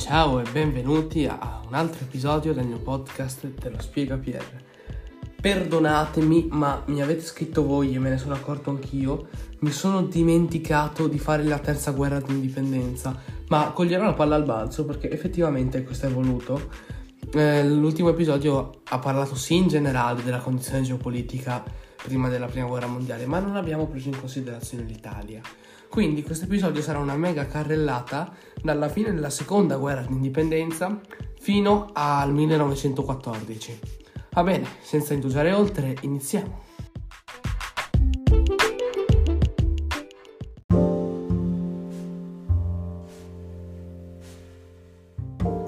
Ciao e benvenuti a un altro episodio del mio podcast Te lo spiega Pierre. Perdonatemi, ma mi avete scritto voi e me ne sono accorto anch'io. Mi sono dimenticato di fare la terza guerra d'indipendenza, ma coglierò la palla al balzo perché effettivamente questo è voluto. Eh, l'ultimo episodio ha parlato sì in generale della condizione geopolitica prima della prima guerra mondiale, ma non abbiamo preso in considerazione l'Italia. Quindi questo episodio sarà una mega carrellata dalla fine della seconda guerra d'indipendenza fino al 1914. Va bene, senza indugiare oltre, iniziamo.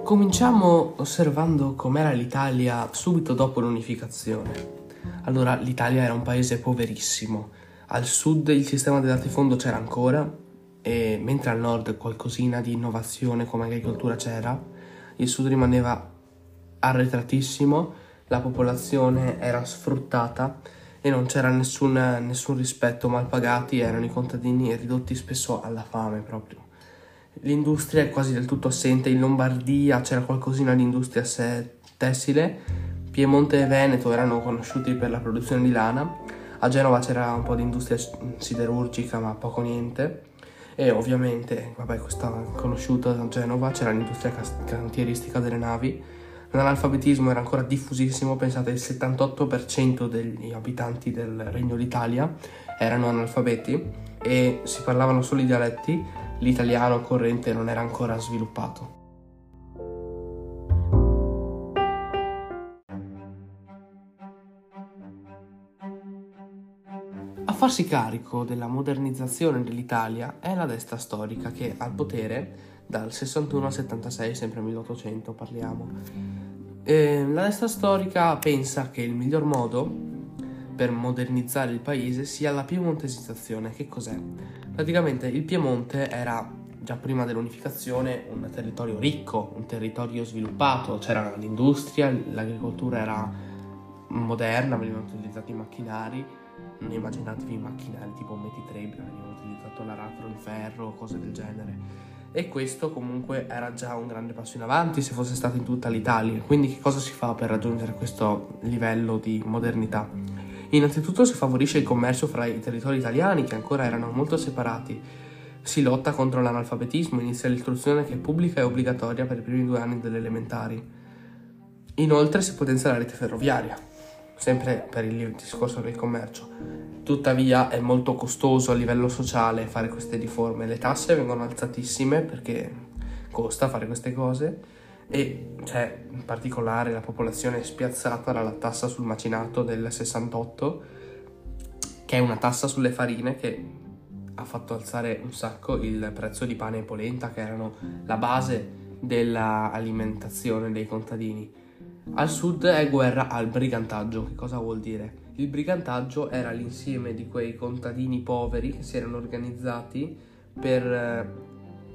Cominciamo osservando com'era l'Italia subito dopo l'unificazione. Allora, l'Italia era un paese poverissimo, al sud il sistema del latifondo c'era ancora, e mentre al nord qualcosina di innovazione come agricoltura c'era, il sud rimaneva arretratissimo, la popolazione era sfruttata e non c'era nessun, nessun rispetto, mal pagati erano i contadini ridotti spesso alla fame proprio. L'industria è quasi del tutto assente, in Lombardia c'era qualcosina di industria tessile, Piemonte e Veneto erano conosciuti per la produzione di lana, a Genova c'era un po' di industria siderurgica, ma poco niente. E ovviamente, vabbè, questa conosciuta a Genova, c'era l'industria cantieristica delle navi. L'analfabetismo era ancora diffusissimo, pensate il 78% degli abitanti del Regno d'Italia erano analfabeti e si parlavano solo i dialetti, l'italiano corrente non era ancora sviluppato. Farsi carico della modernizzazione dell'Italia è la destra storica che al potere dal 61 al 76, sempre 1800 parliamo. E la destra storica pensa che il miglior modo per modernizzare il paese sia la piemontesizzazione. Che cos'è? Praticamente il Piemonte era già prima dell'unificazione un territorio ricco, un territorio sviluppato, c'era l'industria, l'agricoltura era moderna, venivano utilizzati i macchinari non immaginatevi macchinari tipo Metitreb che avevano utilizzato l'aratro, il ferro, cose del genere. E questo comunque era già un grande passo in avanti se fosse stato in tutta l'Italia. Quindi che cosa si fa per raggiungere questo livello di modernità? Innanzitutto si favorisce il commercio fra i territori italiani che ancora erano molto separati. Si lotta contro l'analfabetismo, inizia l'istruzione che è pubblica e obbligatoria per i primi due anni delle elementari. Inoltre si potenzia la rete ferroviaria, sempre per il discorso del commercio. Tuttavia è molto costoso a livello sociale fare queste riforme, le tasse vengono alzatissime perché costa fare queste cose e c'è in particolare la popolazione spiazzata dalla tassa sul macinato del 68 che è una tassa sulle farine che ha fatto alzare un sacco il prezzo di pane e polenta che erano la base dell'alimentazione dei contadini al sud è guerra al brigantaggio. Che cosa vuol dire? Il brigantaggio era l'insieme di quei contadini poveri che si erano organizzati per, eh,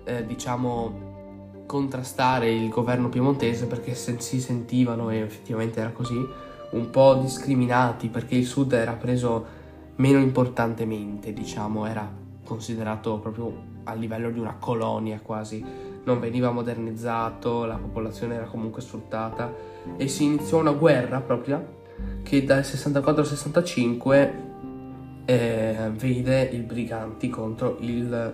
eh diciamo, contrastare il governo piemontese perché se si sentivano, e effettivamente era così, un po' discriminati perché il sud era preso meno importantemente, diciamo, era considerato proprio a livello di una colonia quasi, non veniva modernizzato, la popolazione era comunque sfruttata e si iniziò una guerra propria che dal 64 al 65 eh, vede i briganti contro il,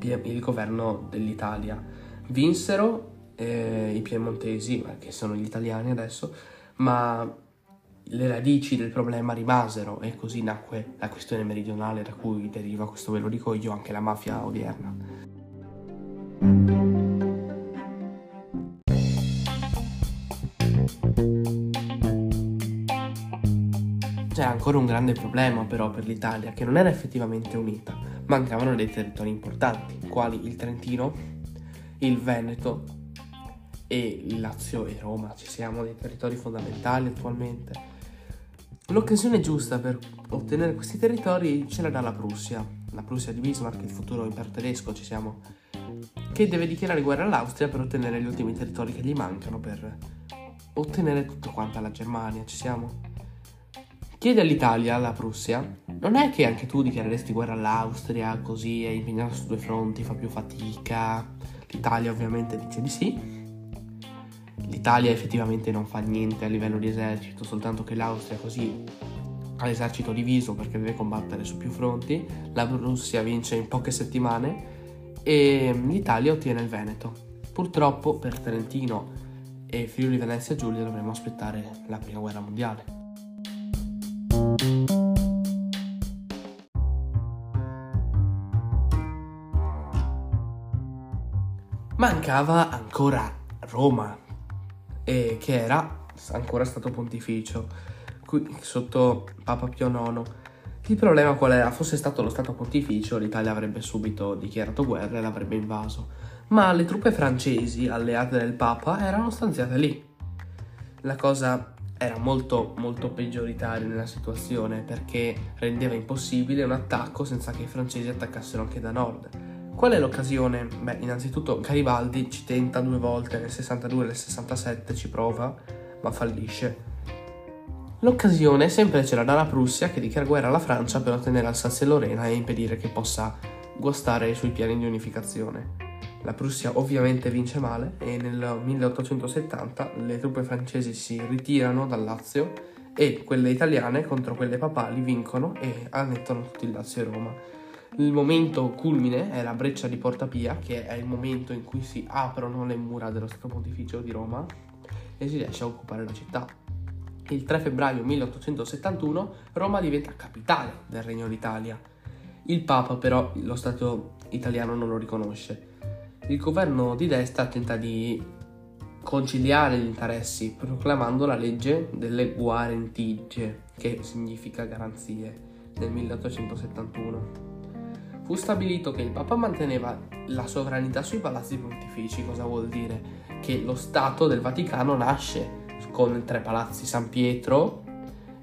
il governo dell'Italia. Vinsero eh, i piemontesi, che sono gli italiani adesso, ma le radici del problema rimasero e così nacque la questione meridionale da cui deriva, questo ve lo dico io, anche la mafia odierna. Ancora un grande problema però per l'Italia che non era effettivamente unita, mancavano dei territori importanti, quali il Trentino, il Veneto e il Lazio e Roma, ci siamo dei territori fondamentali attualmente. L'occasione giusta per ottenere questi territori ce la dà la Prussia, la Prussia di Bismarck, il futuro impero tedesco, ci siamo, che deve dichiarare guerra all'Austria per ottenere gli ultimi territori che gli mancano per ottenere tutto quanto alla Germania, ci siamo. Chiede all'Italia, alla Prussia, non è che anche tu dichiareresti guerra all'Austria così è impegnato su due fronti, fa più fatica. L'Italia ovviamente dice di sì. L'Italia effettivamente non fa niente a livello di esercito, soltanto che l'Austria così ha l'esercito diviso perché deve combattere su più fronti, la Russia vince in poche settimane e l'Italia ottiene il Veneto. Purtroppo per Trentino e Friuli Venezia Giulia dovremo aspettare la prima guerra mondiale. Mancava ancora Roma, eh, che era ancora stato pontificio, qui, sotto Papa Pio IX. Il problema qual era? Fosse stato lo Stato pontificio, l'Italia avrebbe subito dichiarato guerra e l'avrebbe invaso. Ma le truppe francesi, alleate del Papa, erano stanziate lì. La cosa era molto molto peggioritaria nella situazione perché rendeva impossibile un attacco senza che i francesi attaccassero anche da nord. Qual è l'occasione? Beh, innanzitutto Garibaldi ci tenta due volte, nel 62 e nel 67 ci prova, ma fallisce. L'occasione sempre c'era dalla Prussia che dichiara guerra alla Francia per ottenere Alsazia e Lorena e impedire che possa guastare i suoi piani di unificazione. La Prussia ovviamente vince male e nel 1870 le truppe francesi si ritirano dal Lazio e quelle italiane contro quelle papali vincono e annettano tutto il Lazio e Roma. Il momento culmine è la breccia di Porta Pia, che è il momento in cui si aprono le mura dello Stato Pontificio di Roma e si riesce a occupare la città il 3 febbraio 1871 Roma diventa capitale del Regno d'Italia. Il Papa però lo Stato italiano non lo riconosce. Il governo di destra tenta di conciliare gli interessi proclamando la legge delle guarentigie, che significa garanzie, nel 1871. Fu stabilito che il Papa manteneva la sovranità sui palazzi pontifici, cosa vuol dire? Che lo Stato del Vaticano nasce con tre palazzi San Pietro,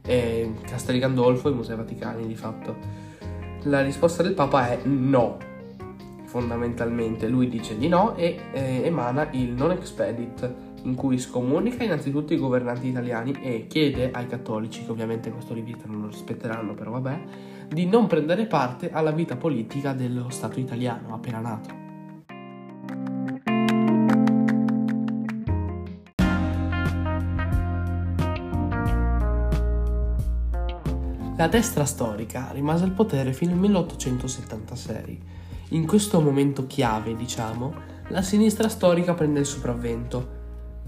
Castel Gandolfo e Musei Vaticani di fatto. La risposta del Papa è no, fondamentalmente. Lui dice di no e eh, emana il non expedit, in cui scomunica innanzitutto i governanti italiani e chiede ai cattolici, che ovviamente questo rivito non lo rispetteranno, però vabbè, di non prendere parte alla vita politica dello Stato italiano appena nato. La destra storica rimase al potere fino al 1876. In questo momento chiave, diciamo, la sinistra storica prende il sopravvento.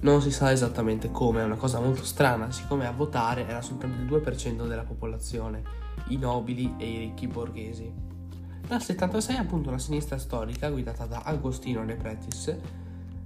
Non si sa esattamente come, è una cosa molto strana, siccome a votare era soltanto il 2% della popolazione, i nobili e i ricchi borghesi. Dal 76 appunto la sinistra storica, guidata da Agostino De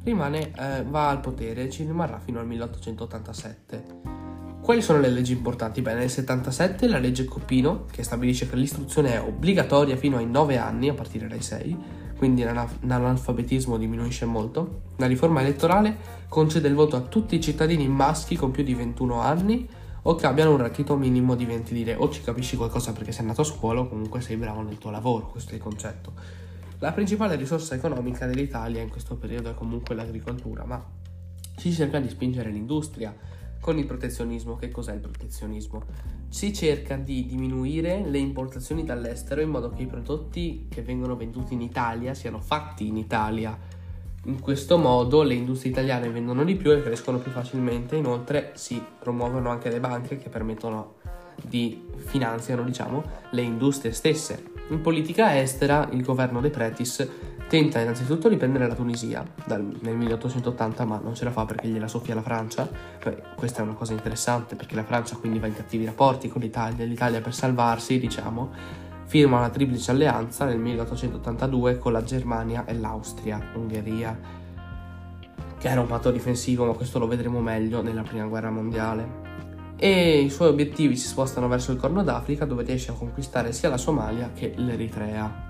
rimane, eh, va al potere e ci rimarrà fino al 1887. Quali sono le leggi importanti? Beh, nel 77 la legge Coppino, che stabilisce che l'istruzione è obbligatoria fino ai 9 anni, a partire dai 6, quindi l'analfabetismo diminuisce molto. La riforma elettorale concede il voto a tutti i cittadini maschi con più di 21 anni o che abbiano un requisito minimo di 20 lire. O ci capisci qualcosa perché sei andato a scuola o comunque sei bravo nel tuo lavoro, questo è il concetto. La principale risorsa economica dell'Italia in questo periodo è comunque l'agricoltura, ma si cerca di spingere l'industria con il protezionismo, che cos'è il protezionismo? Si cerca di diminuire le importazioni dall'estero in modo che i prodotti che vengono venduti in Italia siano fatti in Italia. In questo modo le industrie italiane vendono di più e crescono più facilmente, inoltre si promuovono anche le banche che permettono di finanziano, diciamo, le industrie stesse. In politica estera il governo De Pretis Tenta innanzitutto di prendere la Tunisia dal, nel 1880, ma non ce la fa perché gliela soffia la Francia. Beh, questa è una cosa interessante perché la Francia quindi va in cattivi rapporti con l'Italia. L'Italia per salvarsi, diciamo, firma una triplice alleanza nel 1882 con la Germania e l'Austria, Ungheria, che era un patto difensivo, ma questo lo vedremo meglio nella prima guerra mondiale. E i suoi obiettivi si spostano verso il Corno d'Africa, dove riesce a conquistare sia la Somalia che l'Eritrea.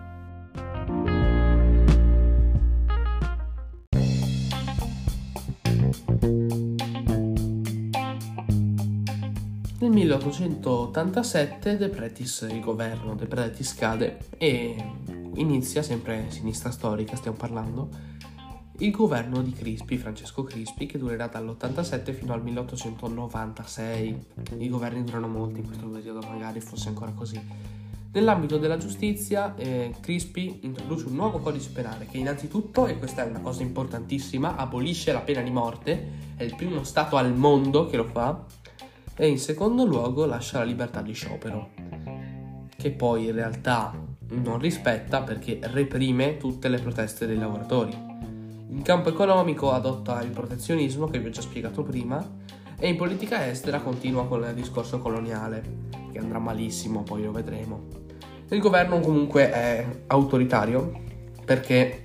1887 De Pretis, il governo De Pretis cade e inizia, sempre sinistra storica stiamo parlando, il governo di Crispi, Francesco Crispi, che durerà dall'87 fino al 1896. I governi durano molto in questo periodo, magari fosse ancora così. Nell'ambito della giustizia, eh, Crispi introduce un nuovo codice penale che innanzitutto, e questa è una cosa importantissima, abolisce la pena di morte, è il primo Stato al mondo che lo fa, e in secondo luogo lascia la libertà di sciopero, che poi in realtà non rispetta perché reprime tutte le proteste dei lavoratori. In campo economico adotta il protezionismo che vi ho già spiegato prima e in politica estera continua con il discorso coloniale, che andrà malissimo, poi lo vedremo. Il governo comunque è autoritario perché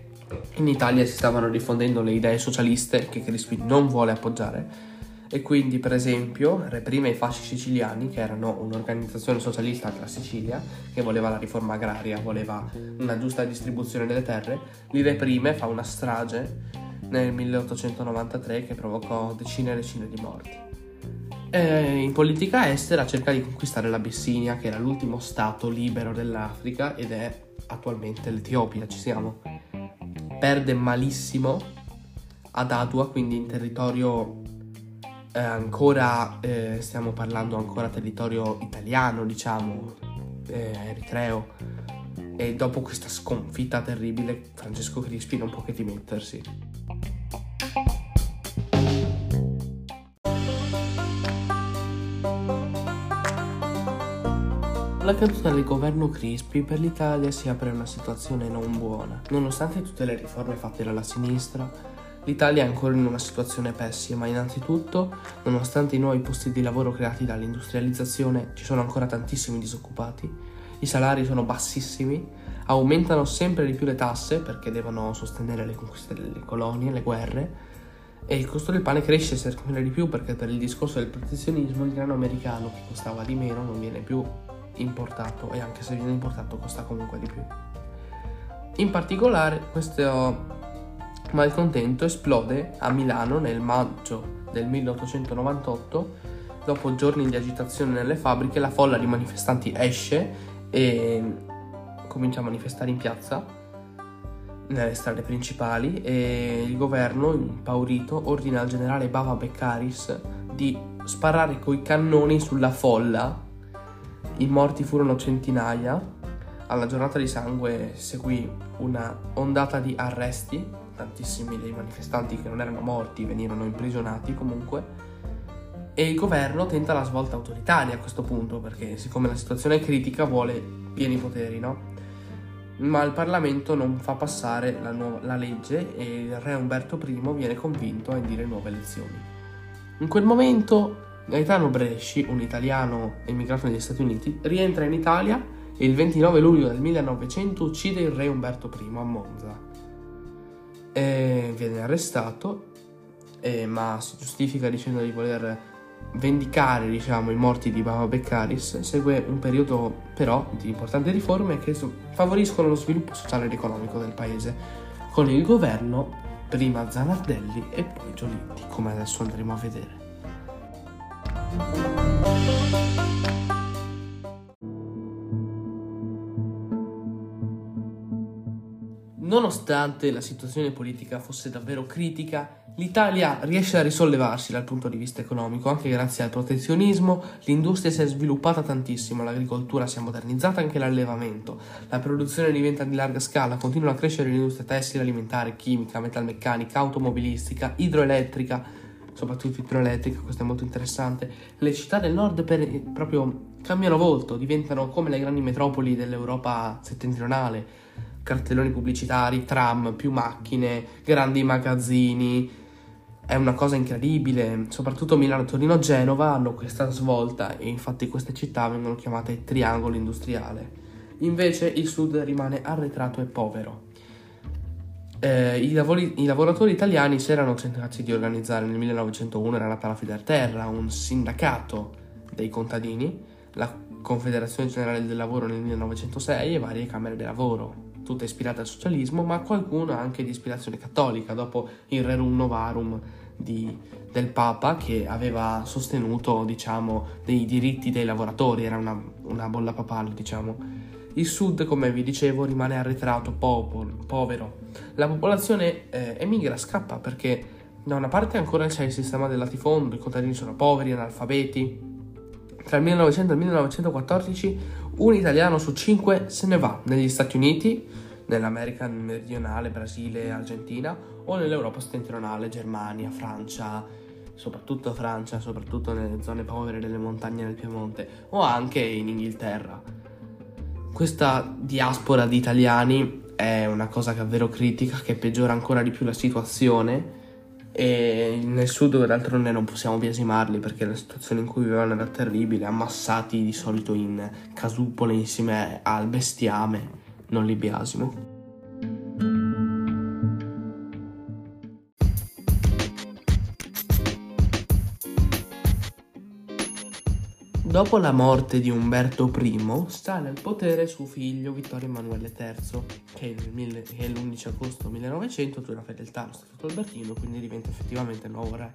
in Italia si stavano diffondendo le idee socialiste che Crispi non vuole appoggiare e quindi per esempio reprime i fasci siciliani che erano un'organizzazione socialista della Sicilia che voleva la riforma agraria, voleva una giusta distribuzione delle terre, li reprime, fa una strage nel 1893 che provocò decine e decine di morti. E in politica estera cerca di conquistare l'Abissinia che era l'ultimo stato libero dell'Africa ed è attualmente l'Etiopia, ci siamo. Perde malissimo ad Adua, quindi in territorio eh, ancora eh, stiamo parlando ancora territorio italiano, diciamo, eh, eritreo. E dopo questa sconfitta terribile, Francesco Crispi non può che dimettersi. Alla caduta del governo Crispi per l'Italia si apre una situazione non buona. Nonostante tutte le riforme fatte dalla sinistra, L'Italia è ancora in una situazione pessima, innanzitutto, nonostante i nuovi posti di lavoro creati dall'industrializzazione, ci sono ancora tantissimi disoccupati, i salari sono bassissimi, aumentano sempre di più le tasse perché devono sostenere le conquiste delle colonie, le guerre, e il costo del pane cresce sempre di più perché per il discorso del protezionismo il grano americano che costava di meno non viene più importato e anche se viene importato costa comunque di più. In particolare questo malcontento esplode a Milano nel maggio del 1898. Dopo giorni di agitazione nelle fabbriche, la folla di manifestanti esce e comincia a manifestare in piazza, nelle strade principali, e il governo, impaurito, ordina al generale Bava Beccaris di sparare coi cannoni sulla folla. I morti furono centinaia. Alla giornata di sangue seguì una ondata di arresti tantissimi dei manifestanti che non erano morti venivano imprigionati comunque e il governo tenta la svolta autoritaria a questo punto perché siccome la situazione è critica vuole pieni poteri, no? Ma il Parlamento non fa passare la, nu- la legge e il re Umberto I viene convinto a indire nuove elezioni. In quel momento Gaetano Bresci, un italiano emigrato negli Stati Uniti, rientra in Italia e il 29 luglio del 1900 uccide il re Umberto I a Monza e viene arrestato, eh, ma si giustifica dicendo di voler vendicare diciamo, i morti di Baba Beccaris. Segue un periodo però di importanti riforme che favoriscono lo sviluppo sociale ed economico del paese, con il governo prima Zanardelli e poi Giolitti, come adesso andremo a vedere. Nonostante la situazione politica fosse davvero critica, l'Italia riesce a risollevarsi dal punto di vista economico anche grazie al protezionismo, l'industria si è sviluppata tantissimo, l'agricoltura si è modernizzata anche l'allevamento, la produzione diventa di larga scala, continua a crescere l'industria tessile, alimentare, chimica, metalmeccanica, automobilistica, idroelettrica, soprattutto idroelettrica, questo è molto interessante. Le città del nord per, proprio cambiano volto, diventano come le grandi metropoli dell'Europa settentrionale cartelloni pubblicitari, tram, più macchine, grandi magazzini. È una cosa incredibile, soprattutto Milano, Torino, Genova hanno questa svolta e infatti queste città vengono chiamate triangolo industriale. Invece il sud rimane arretrato e povero. Eh, i, lavori, i, lavoratori italiani si erano cercati di organizzare nel 1901, era nata la Federterra, un sindacato dei contadini, la Confederazione Generale del Lavoro nel 1906 e varie Camere del Lavoro tutta ispirata al socialismo, ma qualcuno anche di ispirazione cattolica, dopo il Rerum Novarum di, del Papa che aveva sostenuto, diciamo, dei diritti dei lavoratori, era una, una bolla papale, diciamo. Il sud, come vi dicevo, rimane arretrato, popolo, povero. La popolazione eh, emigra, scappa perché da una parte ancora c'è il sistema del latifondo, i contadini sono poveri, analfabeti. Tra il 1900 e il 1914 un italiano su cinque se ne va negli Stati Uniti, nell'America meridionale, Brasile, Argentina o nell'Europa settentrionale, Germania, Francia, soprattutto Francia, soprattutto nelle zone povere delle montagne del Piemonte o anche in Inghilterra. Questa diaspora di italiani è una cosa davvero critica che peggiora ancora di più la situazione e nel sud d'altronde non possiamo biasimarli perché la situazione in cui vivevano era terribile, ammassati di solito in casupole insieme al bestiame, non li biasimo. Dopo la morte di Umberto I, sta nel potere suo figlio Vittorio Emanuele III, che, è l'11 agosto 1900 giura fedeltà allo Statuto Albertino, quindi diventa effettivamente il nuovo re.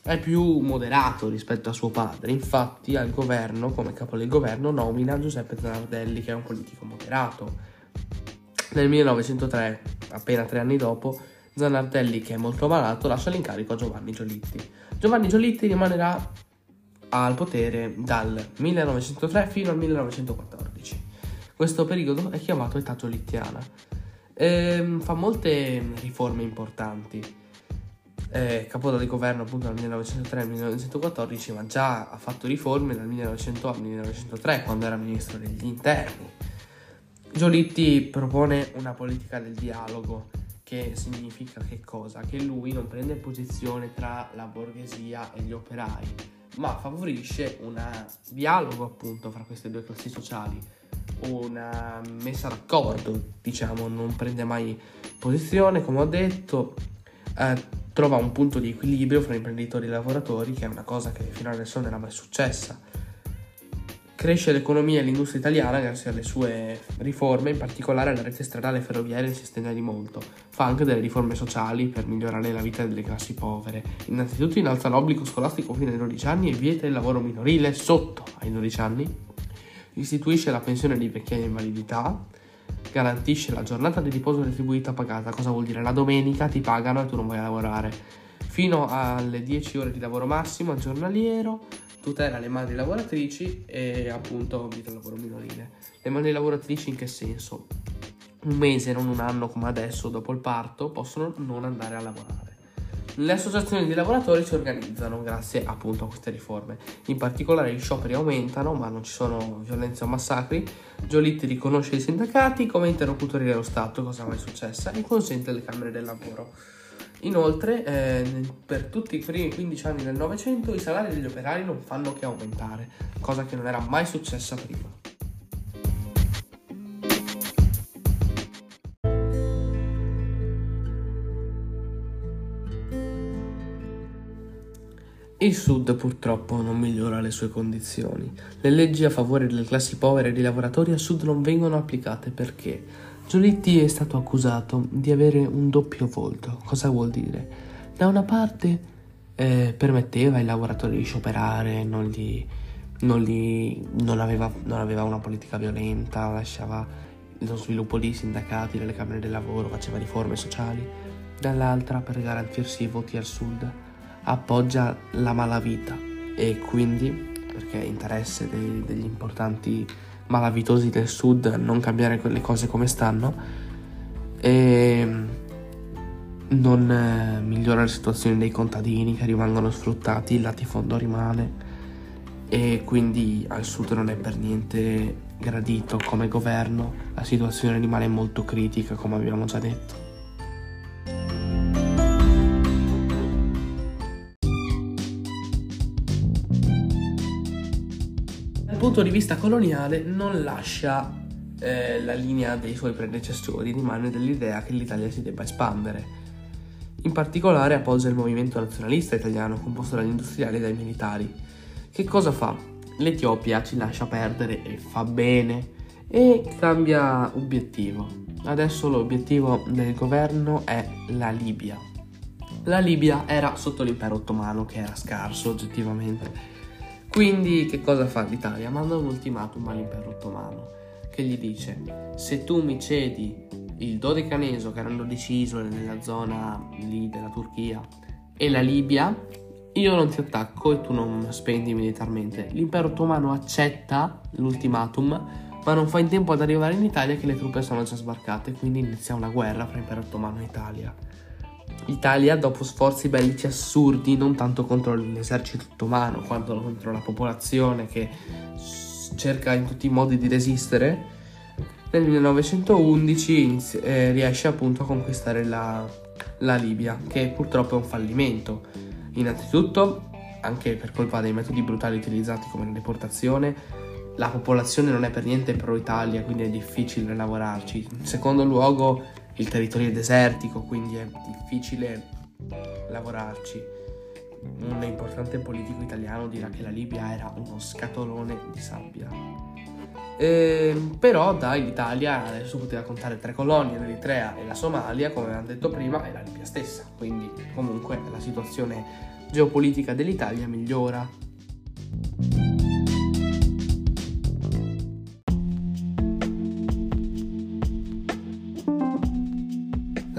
È più moderato rispetto a suo padre, infatti al governo, come capo del governo, nomina Giuseppe Zanardelli, che è un politico moderato. Nel 1903, appena tre anni dopo, Zanardelli, che è molto malato, lascia l'incarico a Giovanni Giolitti. Giovanni Giolitti rimanerà al potere dal 1903 fino al 1914. Questo periodo è chiamato età giolittiana. E fa molte riforme importanti. È capo del governo appunto dal 1903 al 1914, ma già ha fatto riforme dal 1900 al 1903 quando era ministro degli interni. Giolitti propone una politica del dialogo che significa che cosa? Che lui non prende posizione tra la borghesia e gli operai, ma favorisce un dialogo appunto fra queste due classi sociali, una messa d'accordo, diciamo, non prende mai posizione, come ho detto, eh, trova un punto di equilibrio fra imprenditori e lavoratori, che è una cosa che fino adesso non era mai successa Cresce l'economia e l'industria italiana grazie alle sue riforme, in particolare la rete stradale e ferroviaria si estende di molto. Fa anche delle riforme sociali per migliorare la vita delle classi povere. Innanzitutto innalza l'obbligo scolastico fino ai 12 anni e vieta il lavoro minorile sotto ai 12 anni. Istituisce la pensione di vecchiaia e invalidità. Garantisce la giornata di riposo retribuita pagata. Cosa vuol dire? La domenica ti pagano e tu non vai a lavorare. Fino alle 10 ore di lavoro massimo al giornaliero tutela le madri lavoratrici e appunto vieta il lavoro minorile. Le madri lavoratrici in che senso? Un mese, non un anno come adesso, dopo il parto, possono non andare a lavorare. Le associazioni di lavoratori si organizzano grazie appunto a queste riforme. In particolare gli scioperi aumentano, ma non ci sono violenze o massacri. Giolitti riconosce i sindacati come interlocutori dello Stato, cosa mai successa, e consente alle Camere del Lavoro. Inoltre, eh, per tutti i primi 15 anni del Novecento i salari degli operai non fanno che aumentare, cosa che non era mai successa prima. Il Sud purtroppo non migliora le sue condizioni. Le leggi a favore delle classi povere e dei lavoratori al Sud non vengono applicate perché Giolitti è stato accusato di avere un doppio volto. Cosa vuol dire? Da una parte eh, permetteva ai lavoratori di scioperare, non, gli, non, gli, non, aveva, non aveva una politica violenta, lasciava lo sviluppo dei sindacati, delle camere del lavoro, faceva riforme sociali. Dall'altra, per garantirsi i voti al sud, appoggia la malavita e quindi, perché è interesse dei, degli importanti malavitosi del sud non cambiare quelle cose come stanno e non eh, migliora la situazione dei contadini che rimangono sfruttati, il latifondo rimane e quindi al sud non è per niente gradito come governo, la situazione rimane molto critica come abbiamo già detto. Punto di vista coloniale non lascia eh, la linea dei suoi predecessori, rimane dell'idea che l'Italia si debba espandere. In particolare appoggia il movimento nazionalista italiano composto dagli industriali e dai militari. Che cosa fa? L'Etiopia ci lascia perdere e fa bene e cambia obiettivo. Adesso l'obiettivo del governo è la Libia. La Libia era sotto l'impero ottomano che era scarso oggettivamente quindi che cosa fa l'Italia? Manda un ultimatum all'impero ottomano che gli dice se tu mi cedi il Dodecaneso che erano 12 isole nella zona lì della Turchia e la Libia io non ti attacco e tu non spendi militarmente. L'impero ottomano accetta l'ultimatum, ma non fa in tempo ad arrivare in Italia che le truppe sono già sbarcate, quindi inizia una guerra fra impero ottomano e Italia. L'Italia, dopo sforzi bellici assurdi, non tanto contro l'esercito ottomano quanto contro la popolazione che cerca in tutti i modi di resistere, nel 1911 eh, riesce appunto a conquistare la, la Libia, che purtroppo è un fallimento. Innanzitutto, anche per colpa dei metodi brutali utilizzati come la deportazione, la popolazione non è per niente pro Italia, quindi è difficile lavorarci. In secondo luogo, il territorio è desertico, quindi è difficile lavorarci. Un importante politico italiano dirà che la Libia era uno scatolone di sabbia. Eh, però dai, l'Italia adesso poteva contare tre colonie, l'Eritrea e la Somalia, come abbiamo detto prima, e la Libia stessa. Quindi comunque la situazione geopolitica dell'Italia migliora.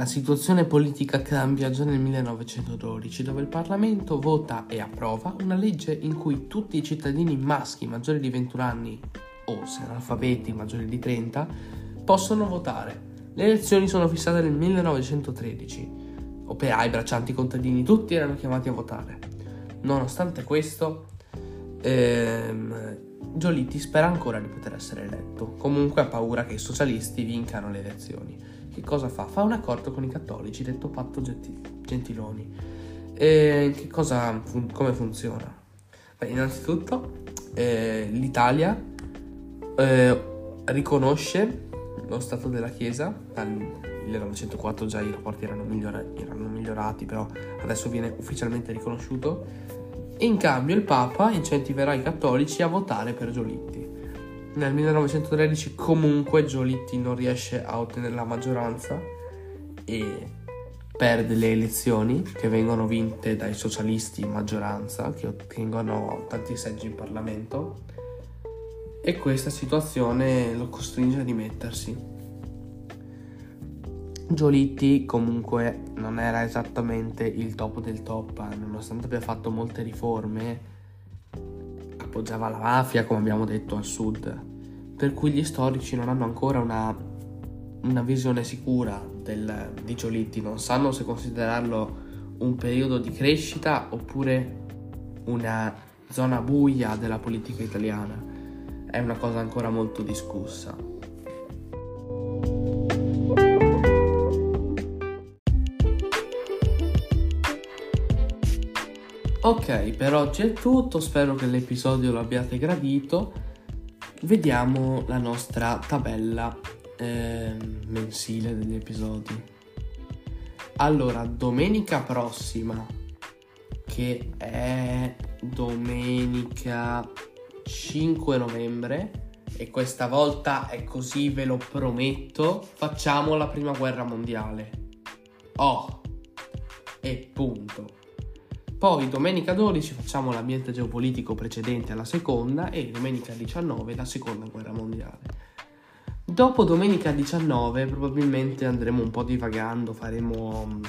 La situazione politica cambia già nel 1912, dove il Parlamento vota e approva una legge in cui tutti i cittadini maschi maggiori di 21 anni o se analfabeti maggiori di 30 possono votare. Le elezioni sono fissate nel 1913. Operai, braccianti, contadini, tutti erano chiamati a votare. Nonostante questo, ehm, Giolitti spera ancora di poter essere eletto. Comunque ha paura che i socialisti vincano le elezioni che cosa fa? Fa un accordo con i cattolici, detto patto Gentiloni. E cosa, fun- come funziona? Beh, innanzitutto eh, l'Italia eh, riconosce lo stato della Chiesa, dal 1904 già i rapporti erano, migliora- erano migliorati, però adesso viene ufficialmente riconosciuto, in cambio il Papa incentiverà i cattolici a votare per Giolitti. Nel 1913 comunque Giolitti non riesce a ottenere la maggioranza e perde le elezioni che vengono vinte dai socialisti in maggioranza che ottengono tanti seggi in Parlamento e questa situazione lo costringe a dimettersi. Giolitti comunque non era esattamente il top del top, nonostante abbia fatto molte riforme appoggiava la mafia, come abbiamo detto, al sud, per cui gli storici non hanno ancora una, una visione sicura del, di Giolitti, non sanno se considerarlo un periodo di crescita oppure una zona buia della politica italiana. È una cosa ancora molto discussa. Ok, per oggi è tutto, spero che l'episodio l'abbiate gradito. Vediamo la nostra tabella eh, mensile degli episodi. Allora, domenica prossima, che è domenica 5 novembre, e questa volta è così, ve lo prometto, facciamo la prima guerra mondiale. Oh, e punto. Poi domenica 12 facciamo l'ambiente geopolitico precedente alla seconda e domenica 19 la seconda guerra mondiale. Dopo domenica 19 probabilmente andremo un po' divagando, faremo mm,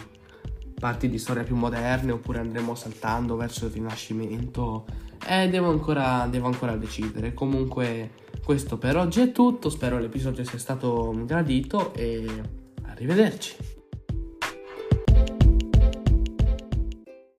parti di storia più moderne oppure andremo saltando verso il Rinascimento. Eh, devo ancora, devo ancora decidere. Comunque questo per oggi è tutto, spero l'episodio sia stato gradito e arrivederci.